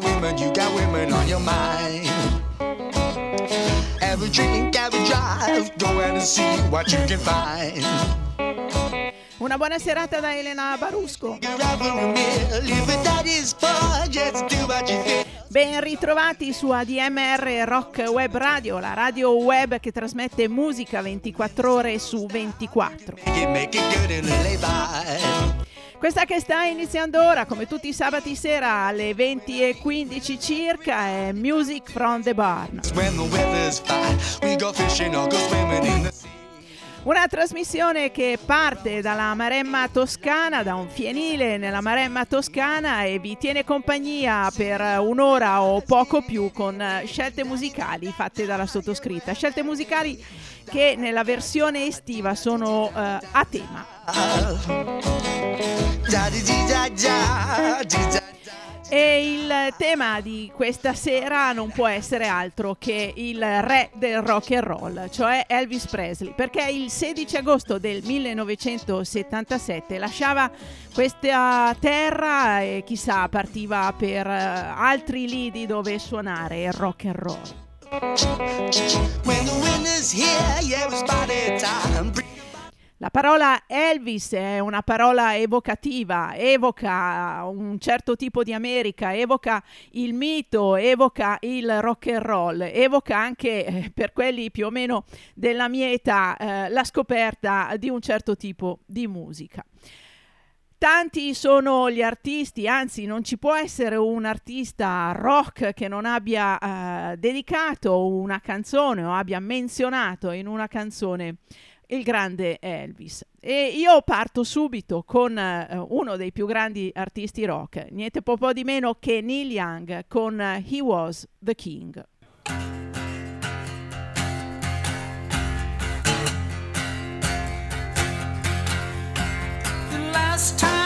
got women, you got women on your mind. A drink, a drive, go out and see what you can find. Una buona serata da Elena Barusco. Ben ritrovati su ADMR Rock Web Radio, la radio web che trasmette musica 24 ore su 24. Questa che sta iniziando ora, come tutti i sabati sera alle 20.15 circa, è Music from the Barn. Una trasmissione che parte dalla Maremma Toscana, da un fienile nella Maremma Toscana e vi tiene compagnia per un'ora o poco più con scelte musicali fatte dalla sottoscritta. Scelte musicali che nella versione estiva sono uh, a tema. E il tema di questa sera non può essere altro che il re del rock and roll, cioè Elvis Presley, perché il 16 agosto del 1977 lasciava questa terra e chissà partiva per eh, altri lidi dove suonare il rock and roll. La parola Elvis è una parola evocativa, evoca un certo tipo di America, evoca il mito, evoca il rock and roll, evoca anche eh, per quelli più o meno della mia età eh, la scoperta di un certo tipo di musica. Tanti sono gli artisti, anzi non ci può essere un artista rock che non abbia eh, dedicato una canzone o abbia menzionato in una canzone il grande Elvis. E io parto subito con uh, uno dei più grandi artisti rock, niente po' di meno che Neil Young con uh, He Was the King. The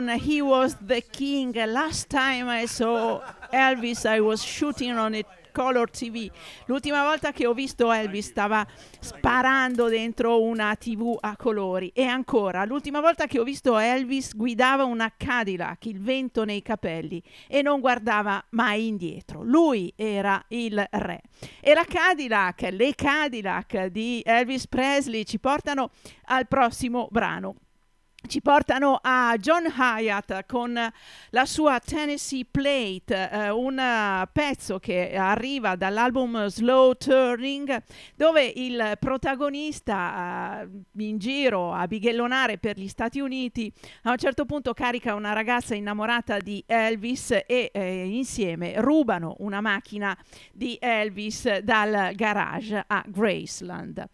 Con He Was the King. Last time I saw Elvis, I was shooting on a color TV. L'ultima volta che ho visto Elvis stava sparando dentro una TV a colori. E ancora, l'ultima volta che ho visto Elvis guidava una Cadillac, il vento nei capelli, e non guardava mai indietro. Lui era il re. E la Cadillac, le Cadillac di Elvis Presley ci portano al prossimo brano ci portano a John Hyatt con la sua Tennessee Plate, eh, un uh, pezzo che arriva dall'album Slow Turning, dove il protagonista uh, in giro a bighellonare per gli Stati Uniti a un certo punto carica una ragazza innamorata di Elvis e eh, insieme rubano una macchina di Elvis dal garage a Graceland.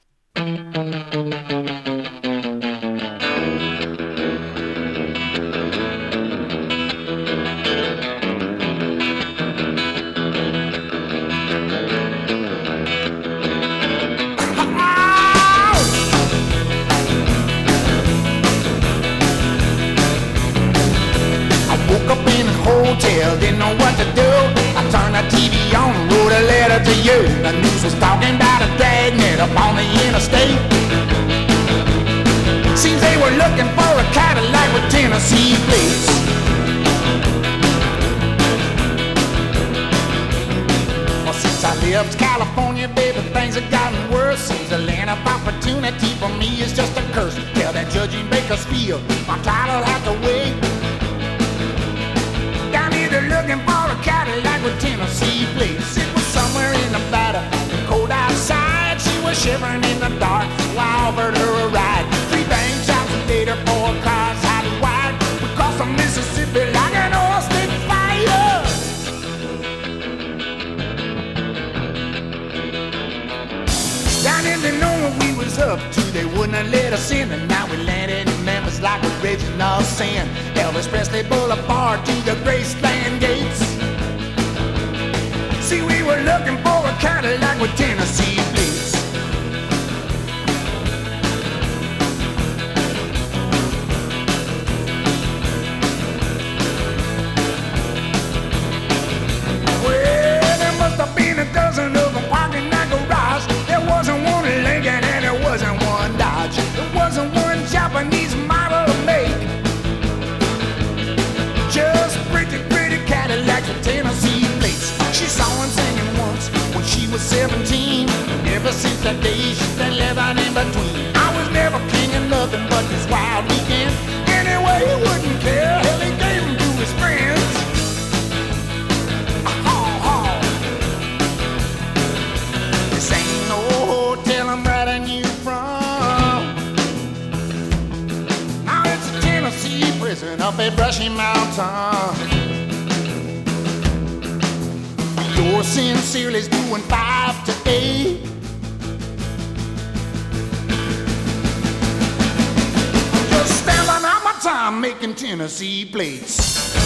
With Tennessee plates. Well, since I left California, baby, things have gotten worse. Seems the land of opportunity for me is just a curse. Tell that judge in Bakersfield, my title'll have to wait. Down here they're looking for a Cadillac with Tennessee plates. It was somewhere in Nevada, cold outside. She was shivering in the dark, so I offered her a ride. Up to, they wouldn't let us in, and now we landed in Memphis like original sin. Elvis Presley Boulevard to the Graceland gates. See, we were looking for a Cadillac with Tennessee since that day, she's been living in between. I was never king of nothing but this wild weekend. Anyway, he wouldn't care. Hell, he gave them to his friends. Uh-huh. This ain't no hotel I'm writing you from. Now it's a Tennessee prison up at Brushy Mountain. Sincerely is doing five to eight. Time making Tennessee plates.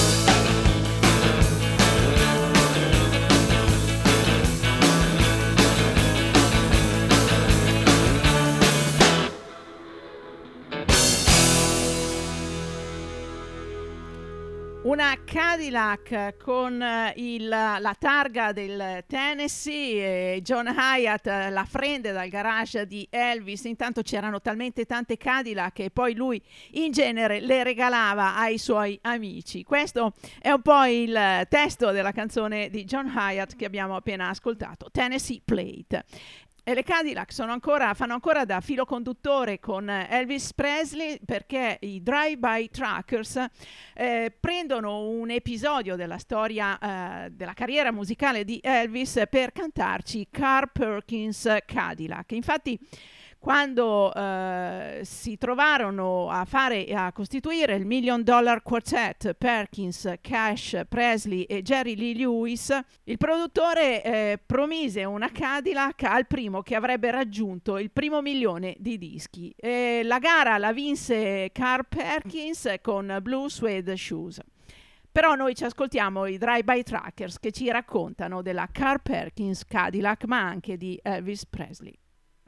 Una Cadillac con eh, il- la targa del Tennessee, e John Hyatt eh, la prende dal garage di Elvis, intanto c'erano talmente tante Cadillac che poi lui in genere le regalava ai suoi amici. Questo è un po' il testo della canzone di John Hyatt che abbiamo appena ascoltato, Tennessee Plate. E le Cadillac ancora, fanno ancora da filo conduttore con Elvis Presley perché i drive-by truckers eh, prendono un episodio della storia eh, della carriera musicale di Elvis per cantarci Carl Perkins Cadillac. Infatti quando eh, si trovarono a fare a costituire il Million Dollar Quartet Perkins, Cash, Presley e Jerry Lee Lewis, il produttore eh, promise una Cadillac al primo che avrebbe raggiunto il primo milione di dischi. E la gara la vinse Carl Perkins con Blue Suede Shoes. Però noi ci ascoltiamo i Drive-By Truckers che ci raccontano della Carl Perkins Cadillac, ma anche di Elvis Presley.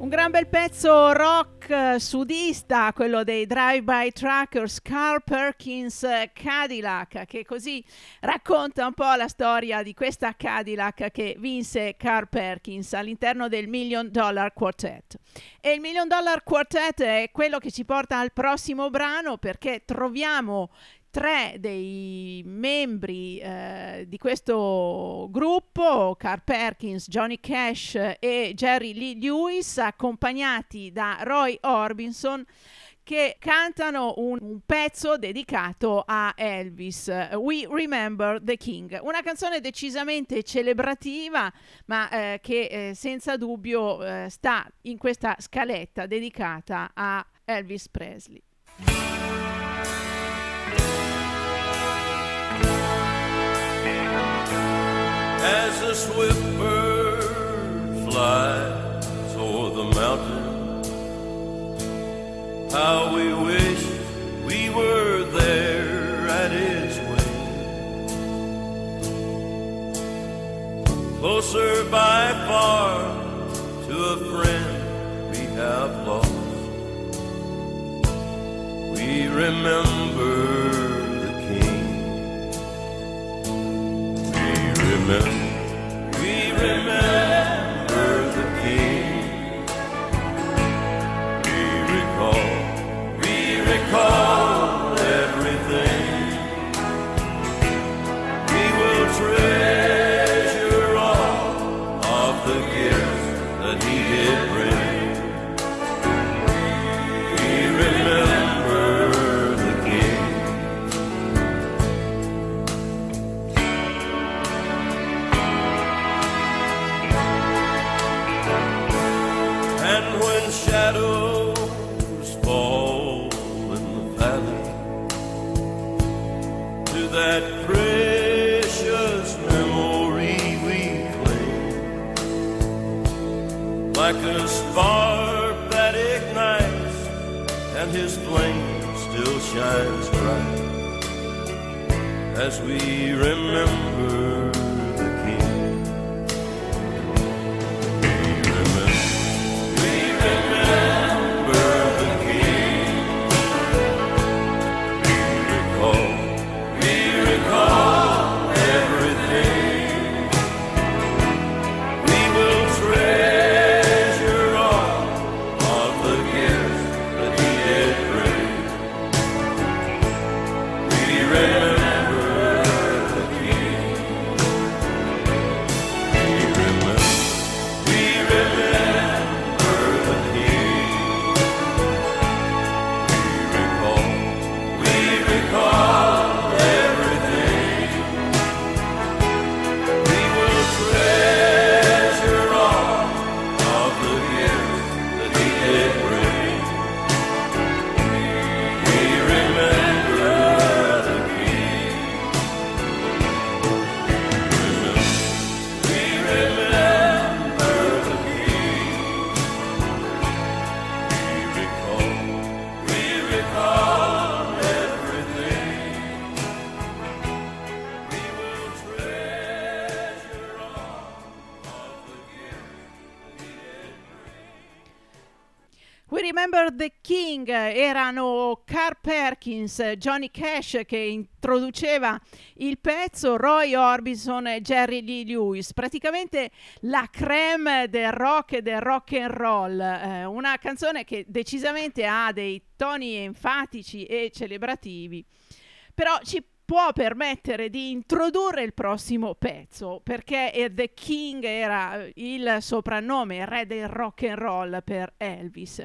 Un gran bel pezzo rock eh, sudista, quello dei Drive-By Truckers, Carl Perkins eh, Cadillac, che così racconta un po' la storia di questa Cadillac che vinse Carl Perkins all'interno del Million Dollar Quartet. E il Million Dollar Quartet è quello che ci porta al prossimo brano perché troviamo tre dei membri eh, di questo gruppo, Carl Perkins, Johnny Cash e Jerry Lee Lewis, accompagnati da Roy Orbison, che cantano un, un, pezzo dedicato a Elvis, We Remember the King, una canzone decisamente celebrativa, ma eh, che eh, senza dubbio eh, sta in questa scaletta dedicata a Elvis Presley. As a swift bird flies o'er the mountain, how we wish we were there at its wing. Closer by far to a friend we have lost. We remember remember, we remember spark that ignites and his flame still shines bright. As we remember Perkins, Johnny Cash che introduceva il pezzo, Roy Orbison e Jerry Lee Lewis, praticamente la creme del rock e del rock and roll, eh, una canzone che decisamente ha dei toni enfatici e celebrativi, però ci può permettere di introdurre il prossimo pezzo perché The King era il soprannome, il re del rock and roll per Elvis.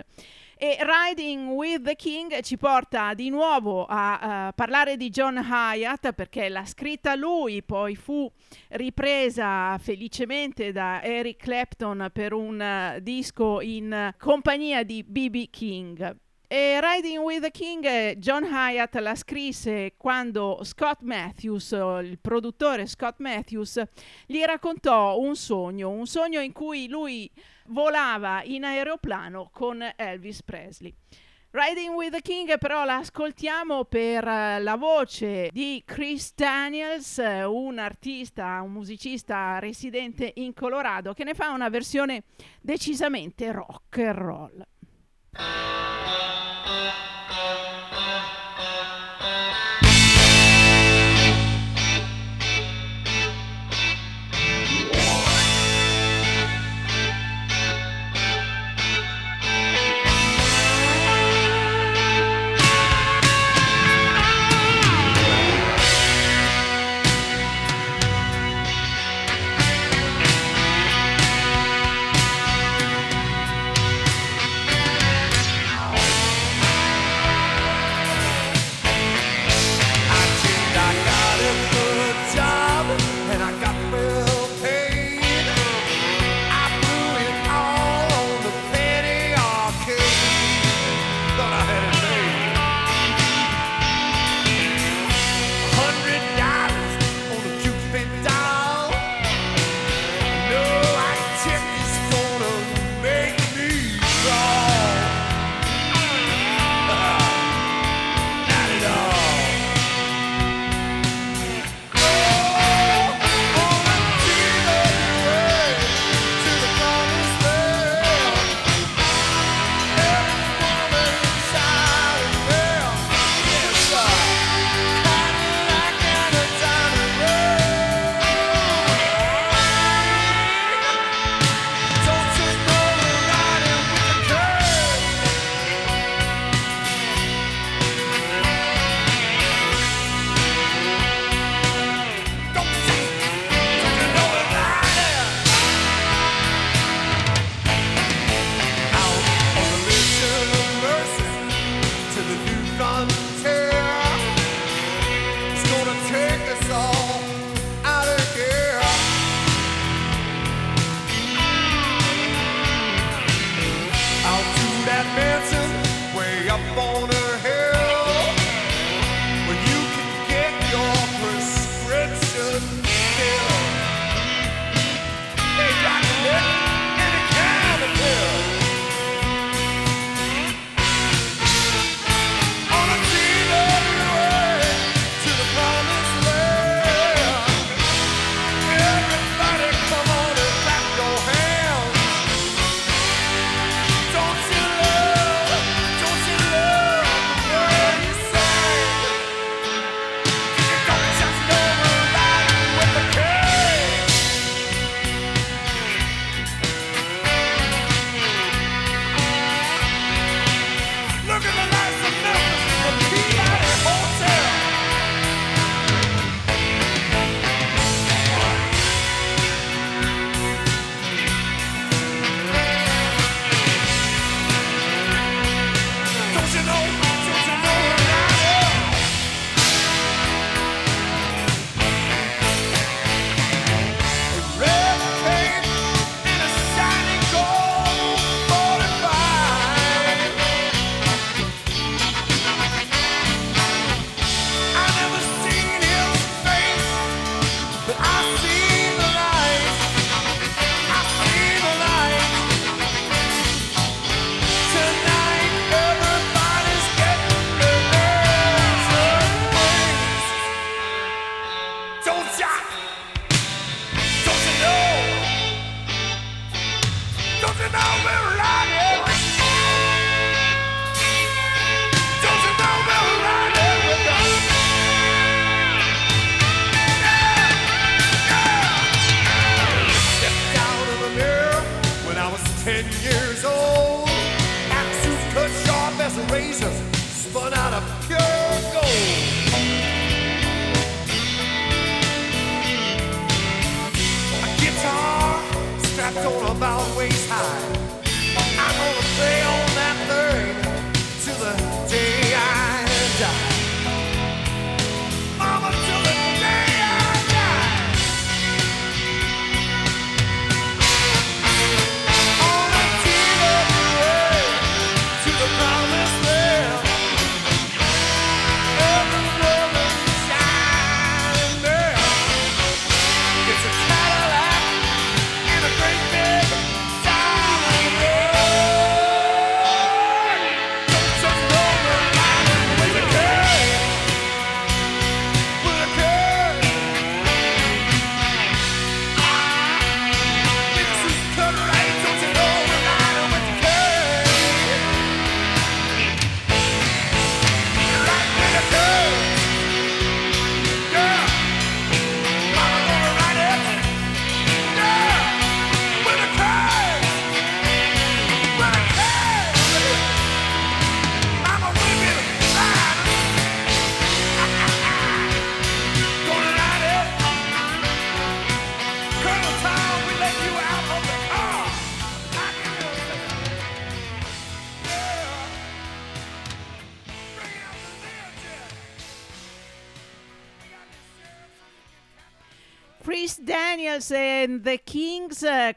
E Riding with the King ci porta di nuovo a, eh, parlare di John Hyatt perché l'ha scritta lui, poi fu ripresa felicemente da Eric Clapton per un eh, disco in eh, compagnia di B.B. King. E Riding with the King, eh, John Hyatt la scrisse quando Scott Matthews, il produttore Scott Matthews, gli raccontò un sogno, un sogno in cui lui volava in aeroplano con Elvis Presley. Riding with the King però la ascoltiamo per eh, la voce di Chris Daniels, eh, un artista, un musicista residente in Colorado che ne fa una versione decisamente rock and roll.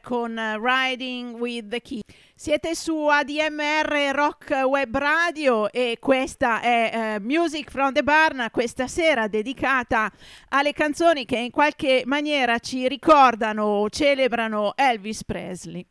con eh, Riding with the Key. Siete su ADMR Rock Web Radio e questa è eh, Music from the Barn, questa sera dedicata alle canzoni che in qualche maniera ci ricordano o celebrano Elvis Presley.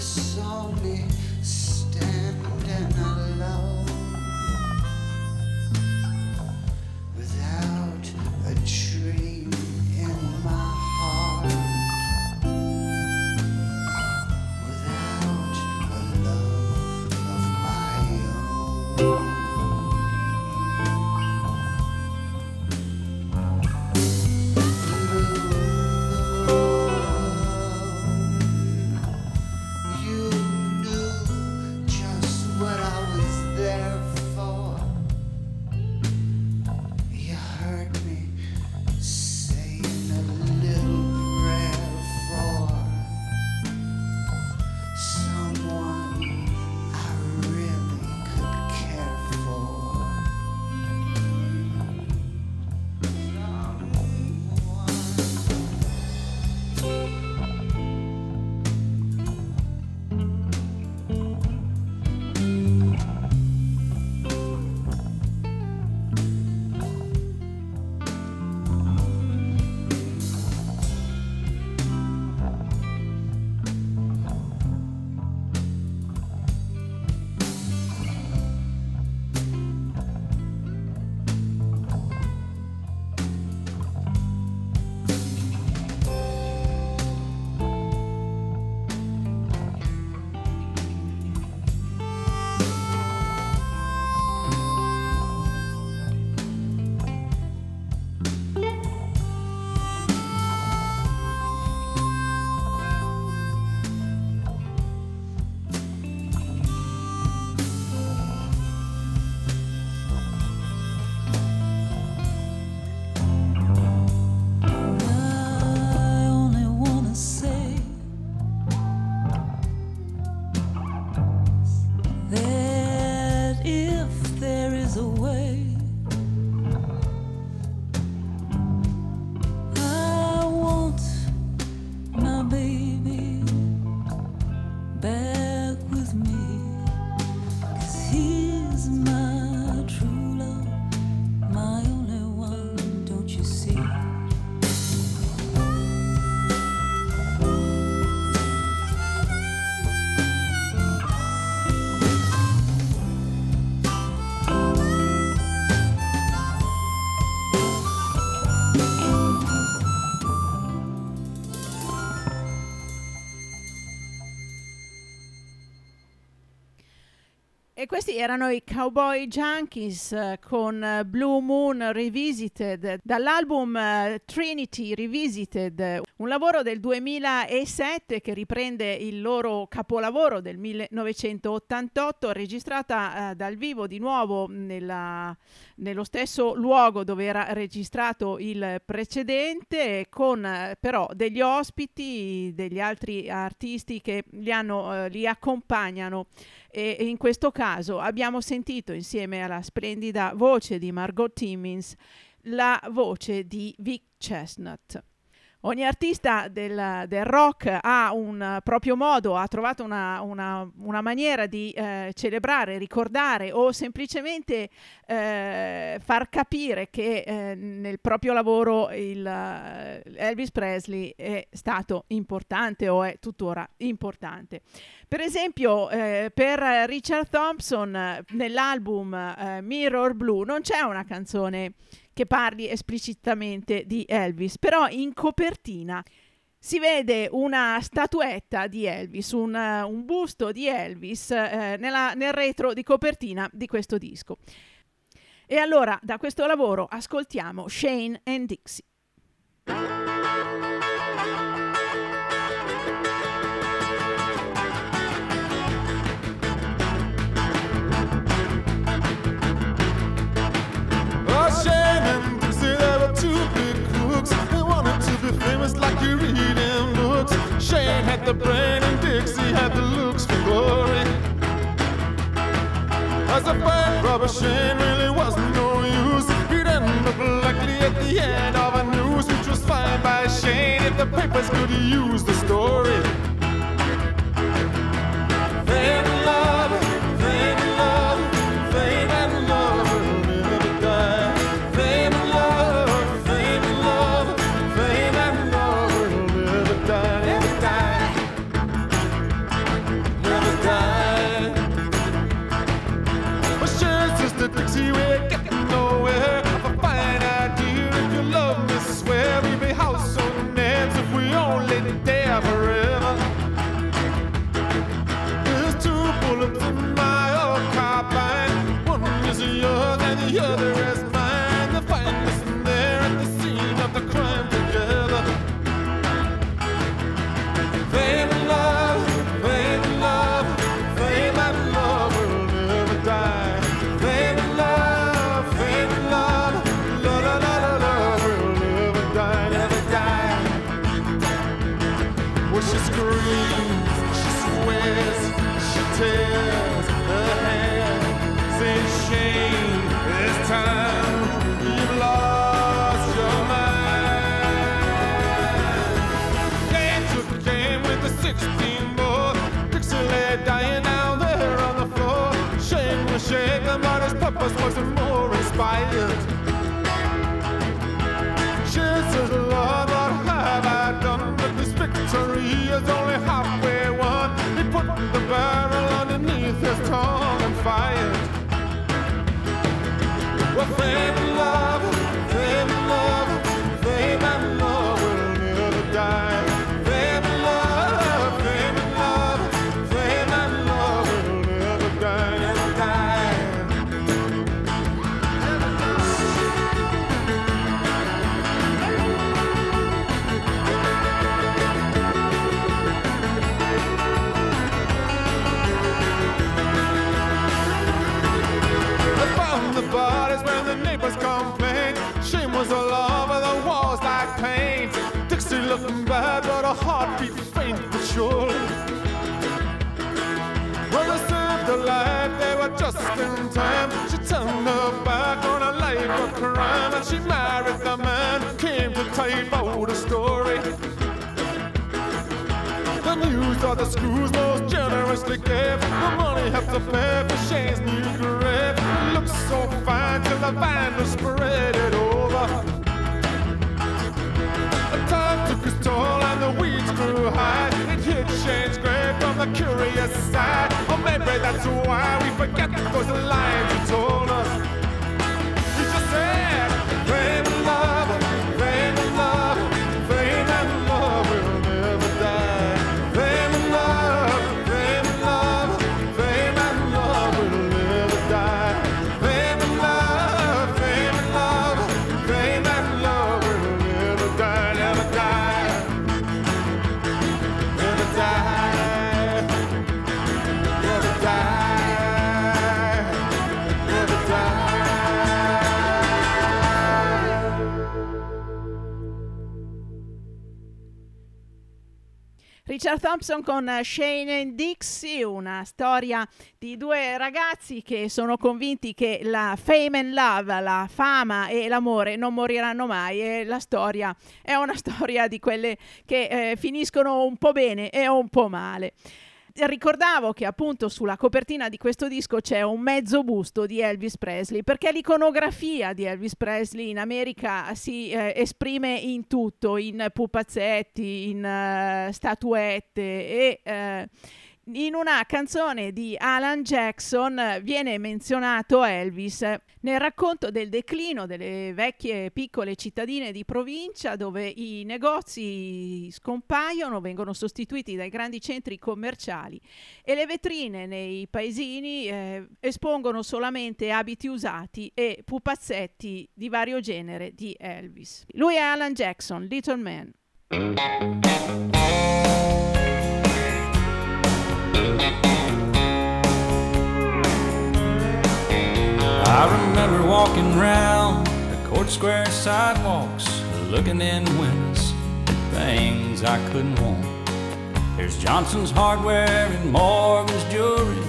sole bed. Erano i Cowboy Junkies eh, con eh, Blue Moon Revisited dall'album eh, Trinity Revisited, un lavoro del 2007 che riprende il loro capolavoro del 1988, registrata dal vivo di nuovo nella- nello stesso luogo dove era registrato il precedente, con però degli ospiti, degli altri artisti che li, hanno, li accompagnano e in questo caso abbiamo sentito insieme alla splendida voce di Margot Timmins la voce di Vic Chestnut. Ogni artista del, del rock ha un proprio modo, ha trovato una, una- una maniera di eh, celebrare, ricordare o semplicemente eh, far capire che eh, nel proprio lavoro il, eh, Elvis Presley è stato importante o è tuttora importante. Per esempio, eh, per Richard Thompson nell'album eh, Mirror Blue non c'è una canzone che parli esplicitamente di Elvis, però in copertina si vede una statuetta di Elvis, un, eh, un busto di Elvis eh, nella- nel retro di copertina di questo disco. E allora da questo lavoro ascoltiamo Shane and Dixie. Shane had the brain and Dixie had the looks for glory. As a bank robber, Shane really wasn't no use. He'd end up likely at the end of a news, which was fine by Shane if the papers could use the story. Crime, she married the man who came to type out a story. The news of the screws most generously gave. The money had to pay for Shane's new grave. It looked so fine till the vandals spread it over. The time took its toll and the weeds grew high. It hit Shane's grave from the curious side. Or oh, maybe that's why we forget those lines he told us praise. Richard Thompson con Shane and Dixie, una storia di due ragazzi che sono convinti che la fame and love, la fama e l'amore non moriranno mai e la storia è una storia di quelle che eh, finiscono un po' bene e un po' male ricordavo che appunto sulla copertina di questo disco c'è un mezzo busto di Elvis Presley perché l'iconografia di Elvis Presley in America si eh, esprime in tutto, in pupazzetti, in uh, statuette e uh, in una canzone di Alan Jackson viene menzionato Elvis nel racconto del declino delle vecchie piccole cittadine di provincia dove i negozi scompaiono, vengono sostituiti dai grandi centri commerciali e le vetrine nei paesini eh, espongono solamente abiti usati e pupazzetti di vario genere di Elvis. Lui è Alan Jackson, Little Man. I remember walking round the court square sidewalks, looking in windows at things I couldn't want. There's Johnson's hardware and Morgan's jewelry,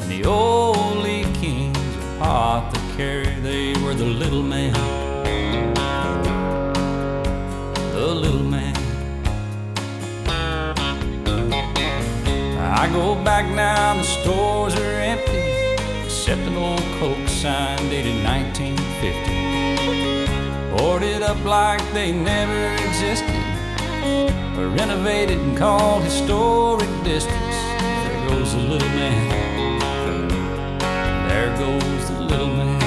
and the old Lee Kings apothecary. They were the little man, the little I go back now, the stores are empty except an old Coke sign dated 1950. Boarded up like they never existed, or renovated and called historic districts. There goes the little man. There goes the little man.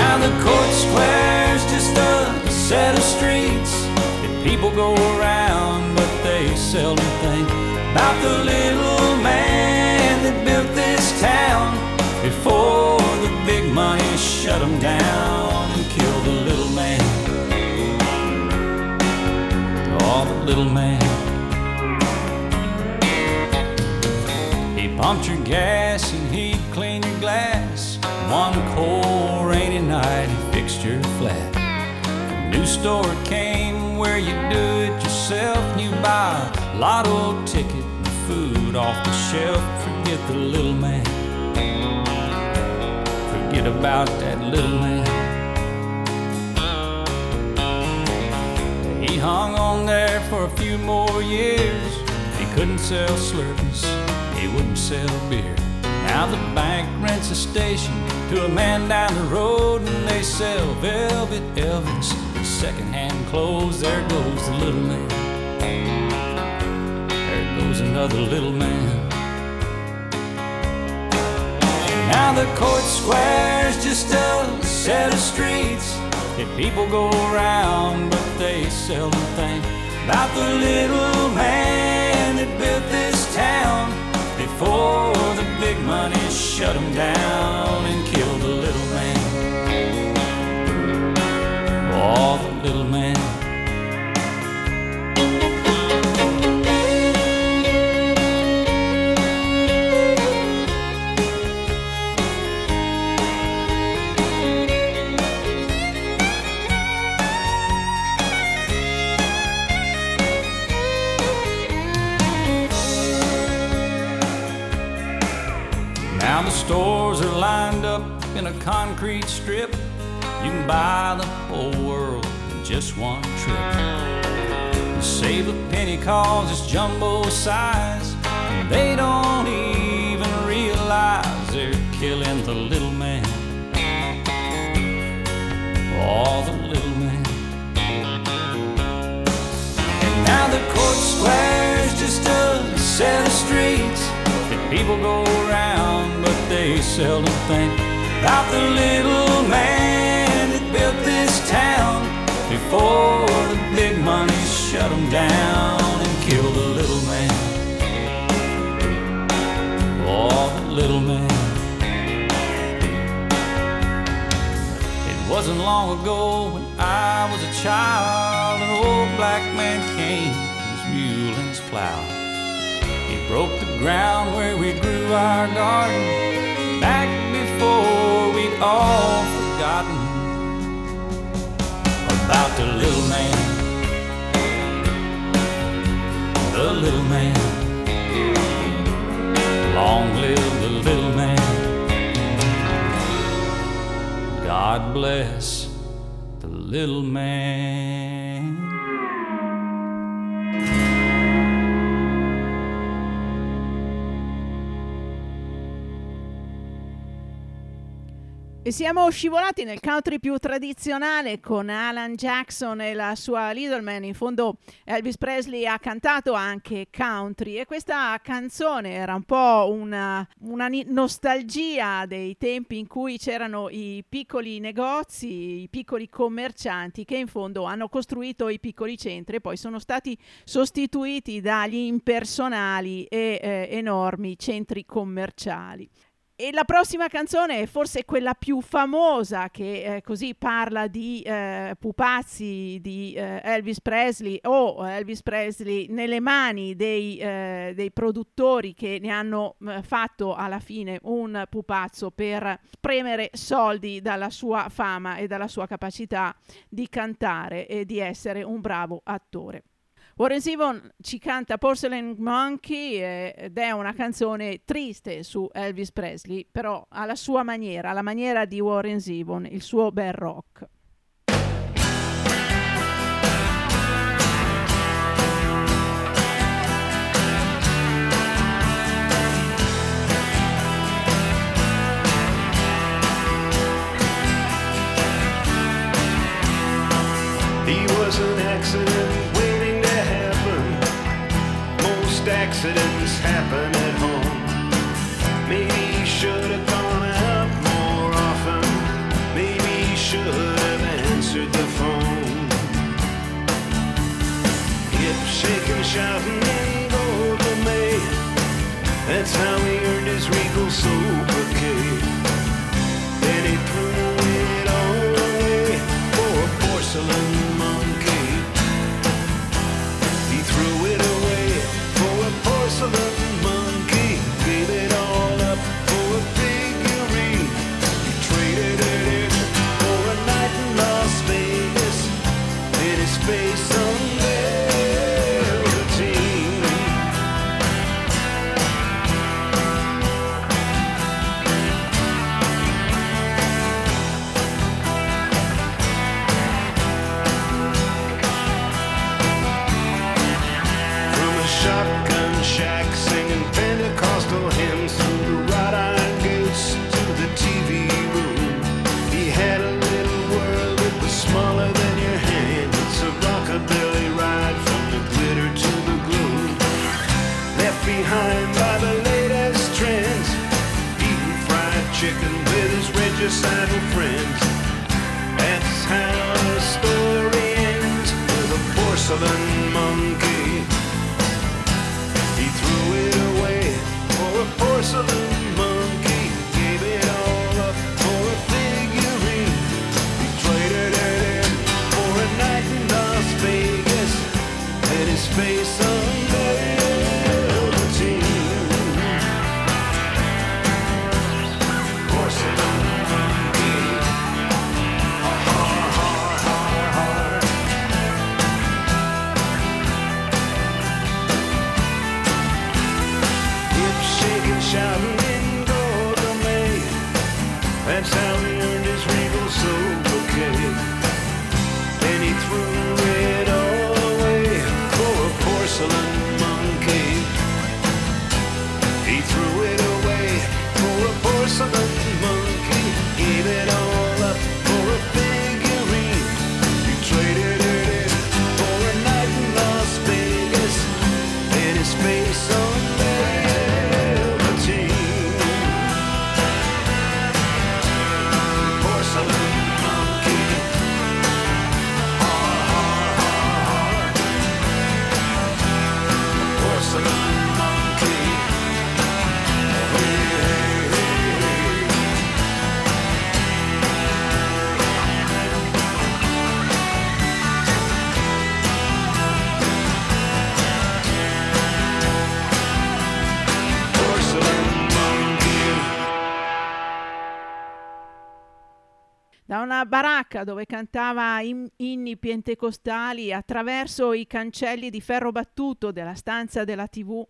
Now the court square's just a set of streets that people go around, seldom think about the little man that built this town before the big money shut him down and killed the little man. Oh, the little man. He pumped your gas and he'd clean your glass. One cold rainy night, he fixed your flat. A new store came where you do it yourself you buy a lotto ticket and food off the shelf. Forget the little man. Forget about that little man. He hung on there for a few more years. He couldn't sell Slurpees, he wouldn't sell beer. Now the bank rents a station to a man down the road, and they sell Velvet Elvis, secondhand clothes. There goes the little man. There goes another little man. Now the court square's just a set of streets that people go around, but they seldom think about the little man that built this town before the big money shut him down and killed the little man. The little man. Now the stores are lined up in a concrete strip. You can buy the whole world one trip. Save a penny cause it's jumbo size. And they don't even realize they're killing the little man. Oh, the little man. And now the court square's just a set of streets that people go around, but they seldom think about the little man that built this town before the big money shut him down and killed the little man. Oh, the little man. It wasn't long ago when I was a child, an old black man came, his mule and his plow. He broke the ground where we grew our garden back before we'd all forgotten about the little man. The little man. Long live the little man. God bless the little man. E siamo scivolati nel country più tradizionale con Alan Jackson e la sua Little Man. In fondo Elvis Presley ha cantato anche country e questa canzone era un po' una, una nostalgia dei tempi in cui c'erano i piccoli negozi, i piccoli commercianti che in fondo hanno costruito i piccoli centri e poi sono stati sostituiti dagli impersonali e eh, enormi centri commerciali. E la prossima canzone è forse quella più famosa che eh, così parla di eh, pupazzi di eh, Elvis Presley o Elvis Presley nelle mani dei, eh, dei produttori che ne hanno eh, fatto alla fine un pupazzo per premere soldi dalla sua fama e dalla sua capacità di cantare e di essere un bravo attore. Warren Zevon ci canta Porcelain Monkey eh, ed è una canzone triste su Elvis Presley, però alla sua maniera, alla maniera di Warren Zevon, il suo bel rock. He was an accident accidents happen at home. Maybe he should have gone out more often. Maybe he should have answered the phone. Hip shaking, shouting in Golden May. That's how he earned his regal sobriquet. Then he threw it all away for porcelain his regicidal friends. That's how the story ends with a porcelain monkey. He threw it away for a porcelain baracca dove cantava in- inni pentecostali attraverso i cancelli di ferro battuto della stanza della TV.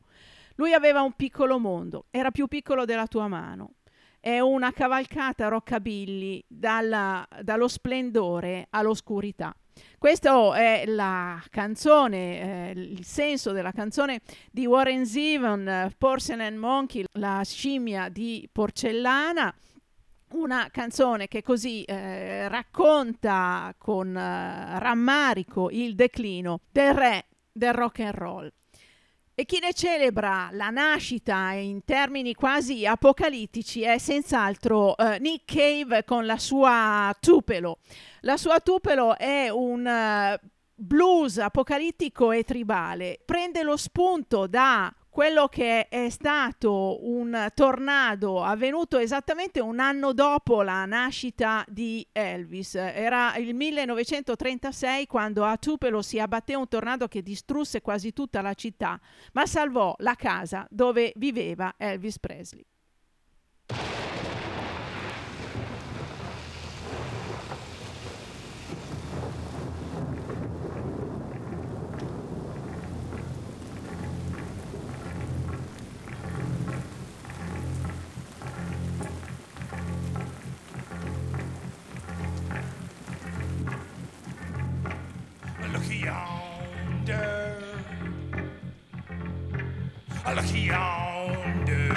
Lui aveva un piccolo mondo, era più piccolo della tua mano. È una cavalcata rockabilly dalla- dallo splendore all'oscurità. Questa è la canzone, eh, il senso della canzone di Warren Zevon, eh, Porcelain Monkey, la scimmia di porcellana. Una canzone che così eh, racconta con eh, rammarico il declino del re del rock and roll. E chi ne celebra la nascita in termini quasi apocalittici è senz'altro eh, Nick Cave con la sua Tupelo. La sua Tupelo è un eh, blues apocalittico e tribale. Prende lo spunto da quello che è stato un tornado avvenuto esattamente un anno dopo la nascita di Elvis. Era il 1936 quando a Tupelo si abbatté un tornado che distrusse quasi tutta la città, ma salvò la casa dove viveva Elvis Presley. Look yonder.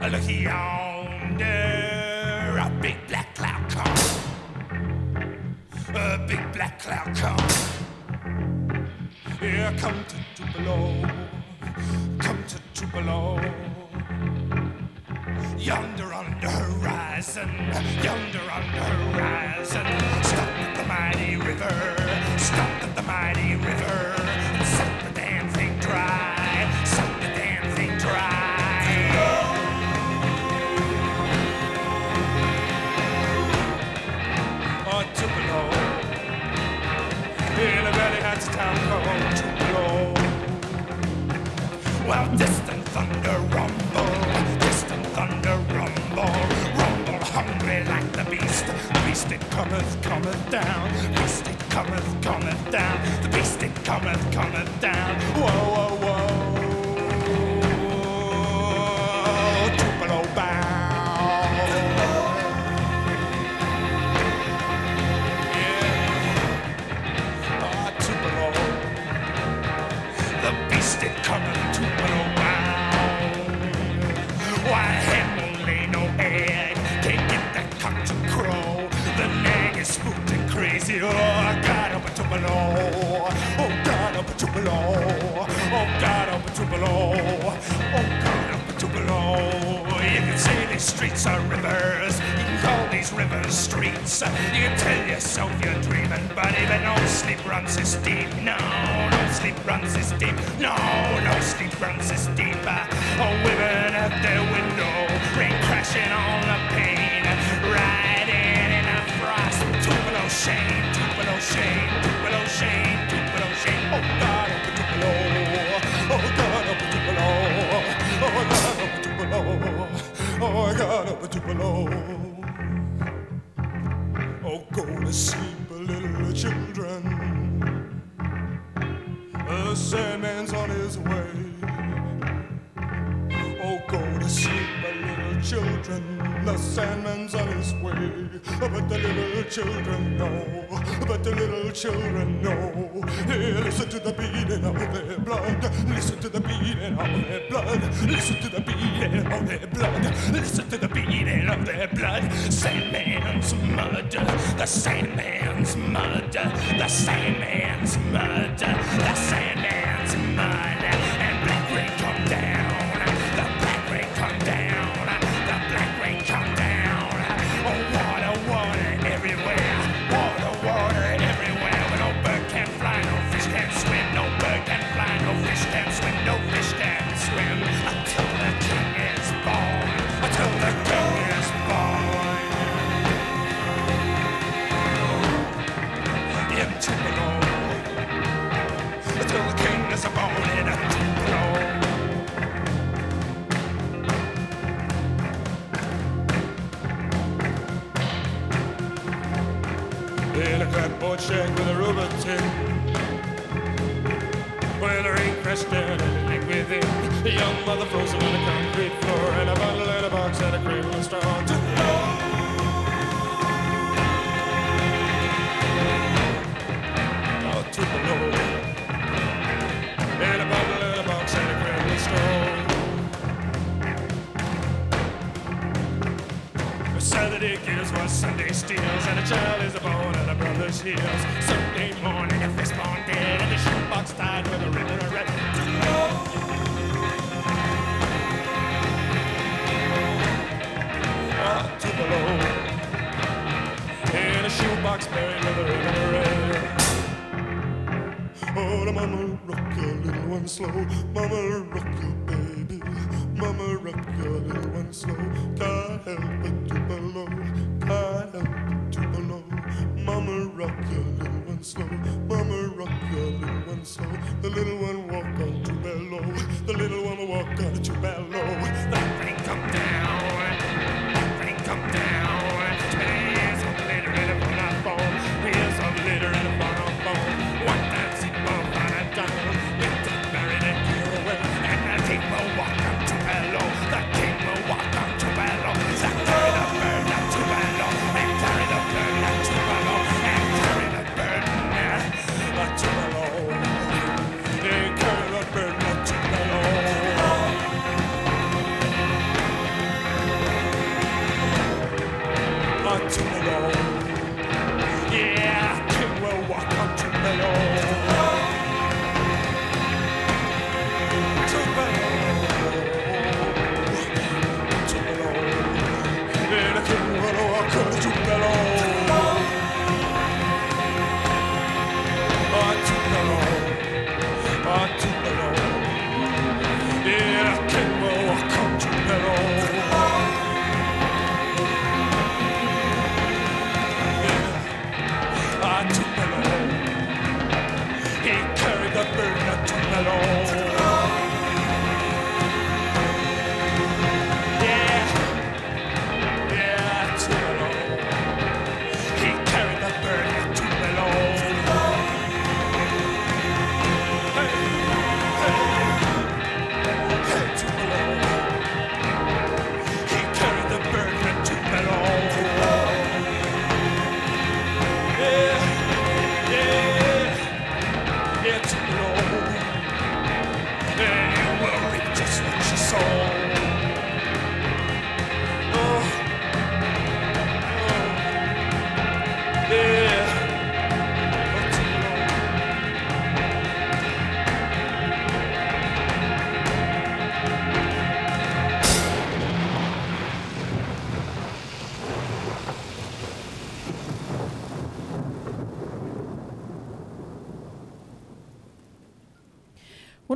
Look yonder. A big black cloud come. A big black cloud come. Here come to Tupelo. Come to Tupelo. Yonder on the horizon, yonder on the horizon. Stop at the mighty river, stop at the mighty river. Distant thunder rumble, distant thunder rumble, rumble hungry like the beast. Beast it cometh, cometh down. Kau.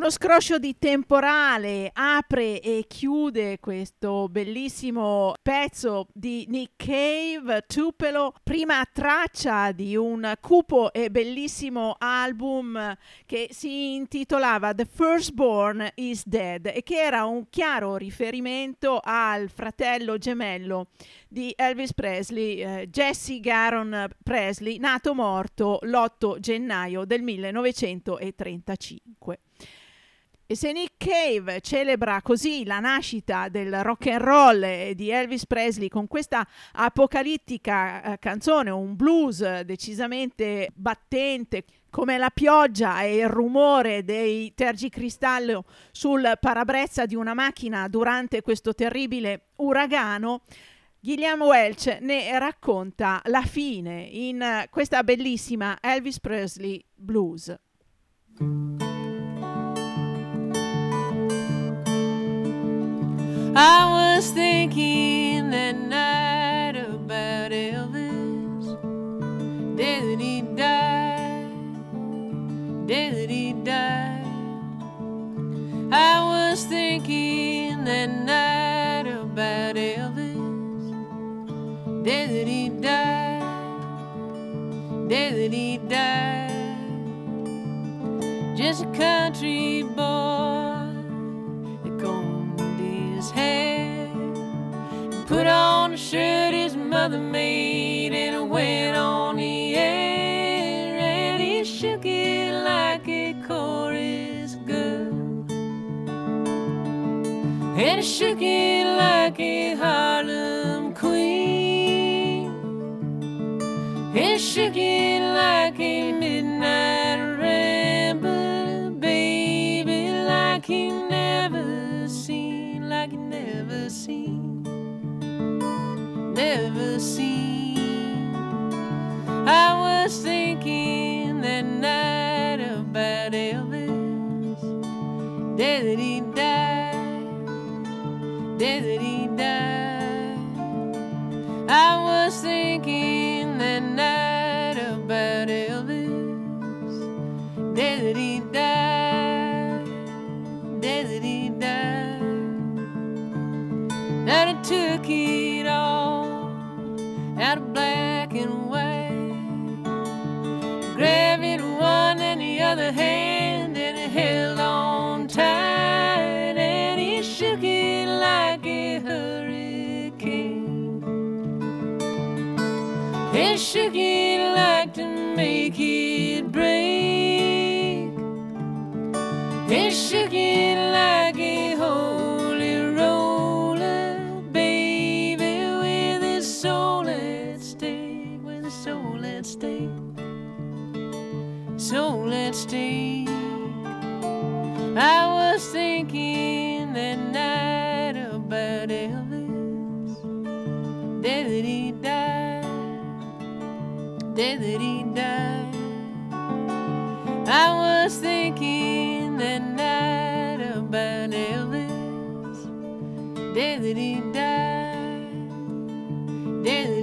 lo scroscio di temporale apre e chiude questo bellissimo pezzo di Nick Cave, Tupelo, prima traccia di un cupo e bellissimo album che si intitolava The Firstborn is Dead e che era un chiaro riferimento al fratello gemello di Elvis Presley, eh, Jesse Garon Presley, nato morto l'8 gennaio del 1935. E se Nick Cave celebra così la nascita del rock and roll di Elvis Presley con questa apocalittica eh, canzone, un blues decisamente battente come la pioggia e il rumore dei tergicristallo sul parabrezza di una macchina durante questo terribile uragano, Gilliam Welch ne racconta la fine in questa bellissima Elvis Presley Blues. I was thinking that night about Elvis. Did he die? Did he die? I was thinking that night about Elvis. Did he die? Did he die? Just a country boy. shirt his mother made and it went on the air and he shook it like a chorus girl and he shook it like a Harlem queen. And he shook it like a never seen. I was thinking that night about Elvis, day that he died, day that he died. I was thinking that night about Elvis, day that he died, day that he died. That it took it all out of black and white. Grab it one and the other hand and it held on tight and he shook it like a hurricane. He shook it like to make it break. He shook it like a holy soul at stake, soul at stake. I was thinking that night about Elvis, day that he died, day that he died. I was thinking that night about Elvis, day that he died, day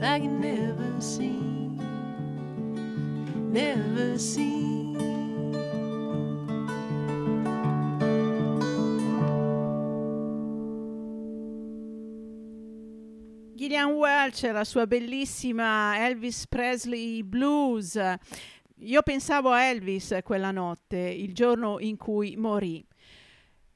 like he never seen, never seen. Gillian Welch, la sua bellissima Elvis Presley Blues. Io pensavo a Elvis quella notte, il giorno in cui morì.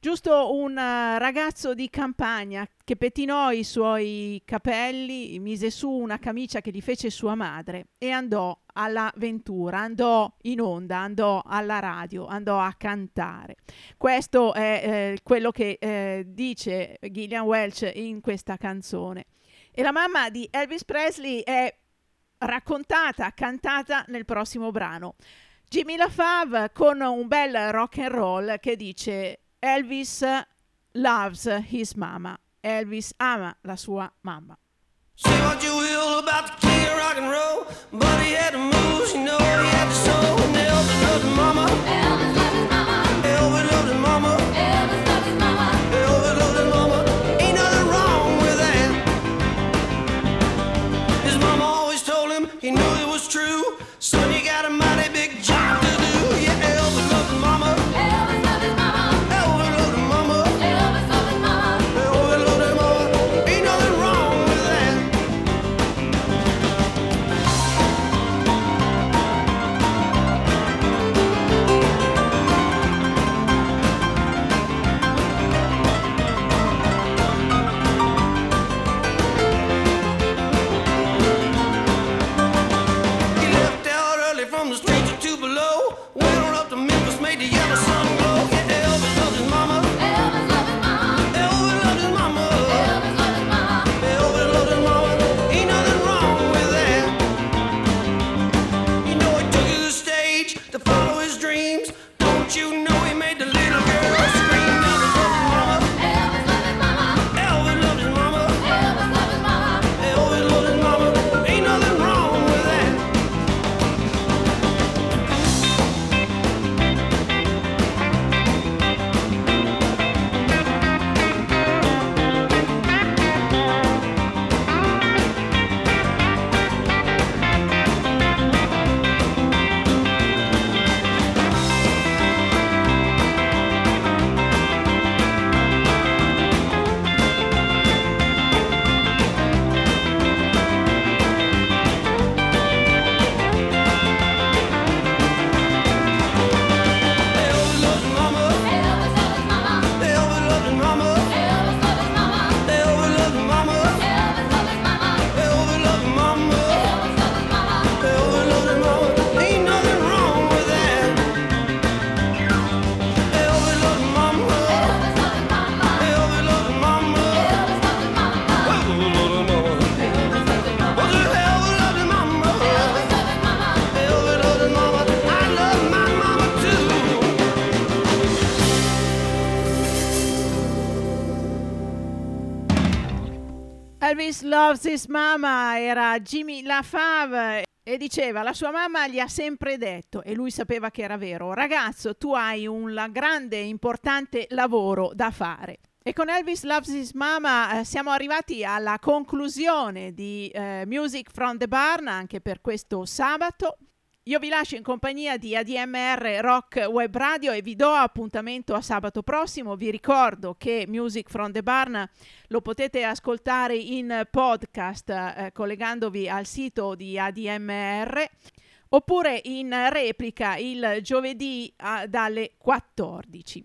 Giusto un eh, ragazzo di campagna che pettinò i suoi capelli, mise su una camicia che gli fece sua madre e andò alla ventura, andò in onda, andò alla radio, andò a cantare. Questo è eh, quello che eh, dice Gillian Welch in questa canzone. E la mamma di Elvis Presley è raccontata, cantata nel prossimo brano. Jimmy LaFave con un bel rock and roll che dice Elvis loves his mama. Elvis ama la sua mamma. Say what you will about the king of rock and roll, but he had the moves, you know he had the soul. Mama. Elvis Loves His Mama era Jimmy LaFave e diceva la sua mamma gli ha sempre detto e lui sapeva che era vero ragazzo tu hai un grande e importante lavoro da fare e con Elvis Loves His Mama eh, siamo arrivati alla conclusione di eh, Music from the Barn anche per questo sabato io vi lascio in compagnia di ADMR Rock Web Radio e vi do appuntamento a sabato prossimo. Vi ricordo che Music from the Barn lo potete ascoltare in podcast eh, collegandovi al sito di ADMR oppure in replica il giovedì ah, dalle 14.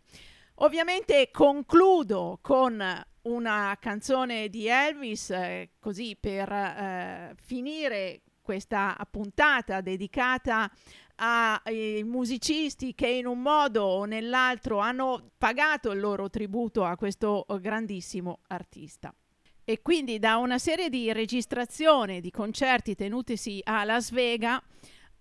Ovviamente concludo con una canzone di Elvis, eh, così per eh, finire questa puntata dedicata ai musicisti che in un modo o nell'altro hanno pagato il loro tributo a questo grandissimo artista. E quindi da una serie di registrazioni di concerti tenutisi a Las Vegas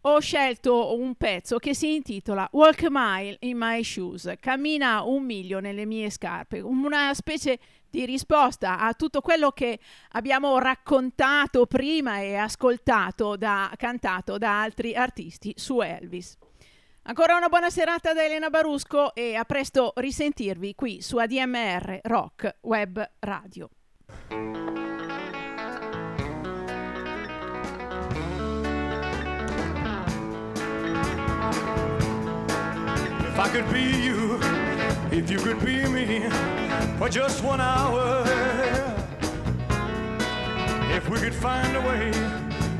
ho scelto un pezzo che si intitola Walk a Mile in My Shoes, cammina un miglio nelle mie scarpe, una specie di risposta a tutto quello che abbiamo raccontato prima e ascoltato da, cantato da altri artisti su Elvis. Ancora una buona serata da Elena Barusco e a presto risentirvi qui su ADMR Rock Web Radio. If I could be you, if you could be me for just one hour, if we could find a way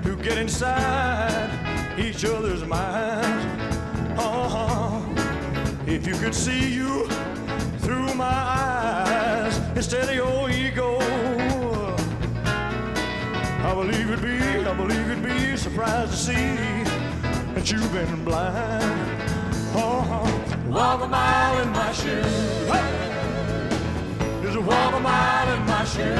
to get inside each other's minds, uh-huh. if you could see you through my eyes instead of your ego. I believe it'd be, I believe it'd be surprised to see that you've been blind. Uh-huh. Walk a mile in my shoes. Hey! Just walk a mile in my shoes.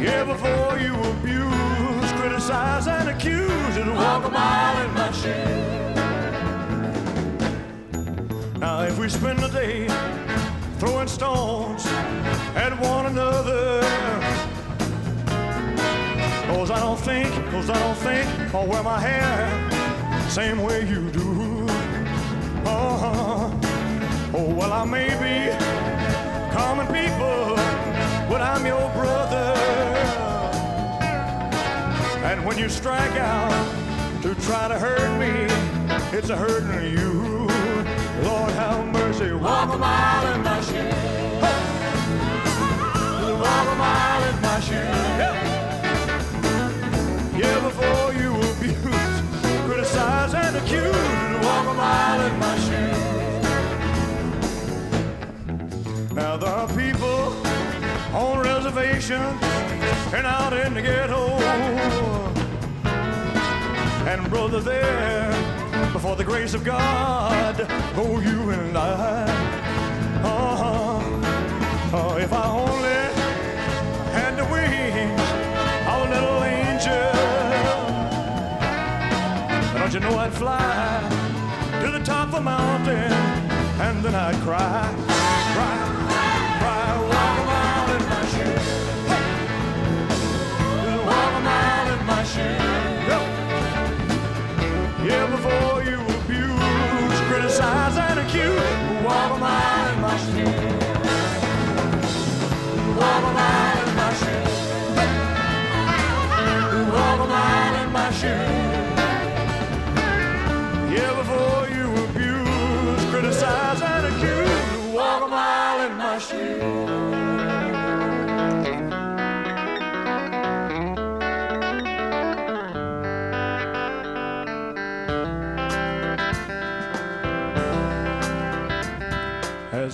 Yeah, before you abuse, criticize, and accuse, just walk a mile in my shoes. Now, if we spend the day throwing stones at one another, Cause I don't think, cause I don't think I'll wear my hair same way you do. Uh-huh. Oh, well, I may be common people, but I'm your brother. And when you strike out to try to hurt me, it's a hurting you. Lord have mercy. Walk a mile in my shoes. Walk a mile in my shoes. Yeah, before Now there are people on reservations and out in the ghetto, and brother there, before the grace of God, oh you and I, uh-huh. oh, if I only had the wings of a little angel. Don't you know I'd fly top of a mountain, and then I'd cry, cry.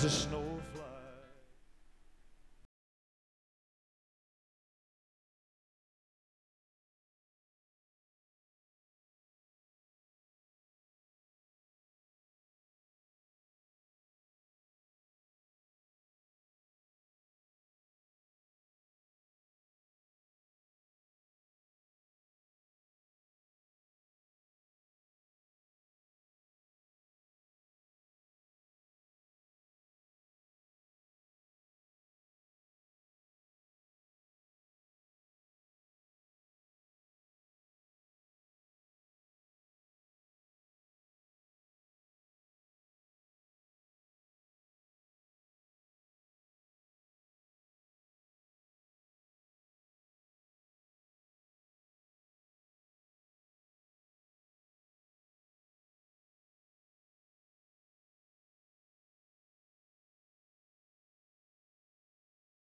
there's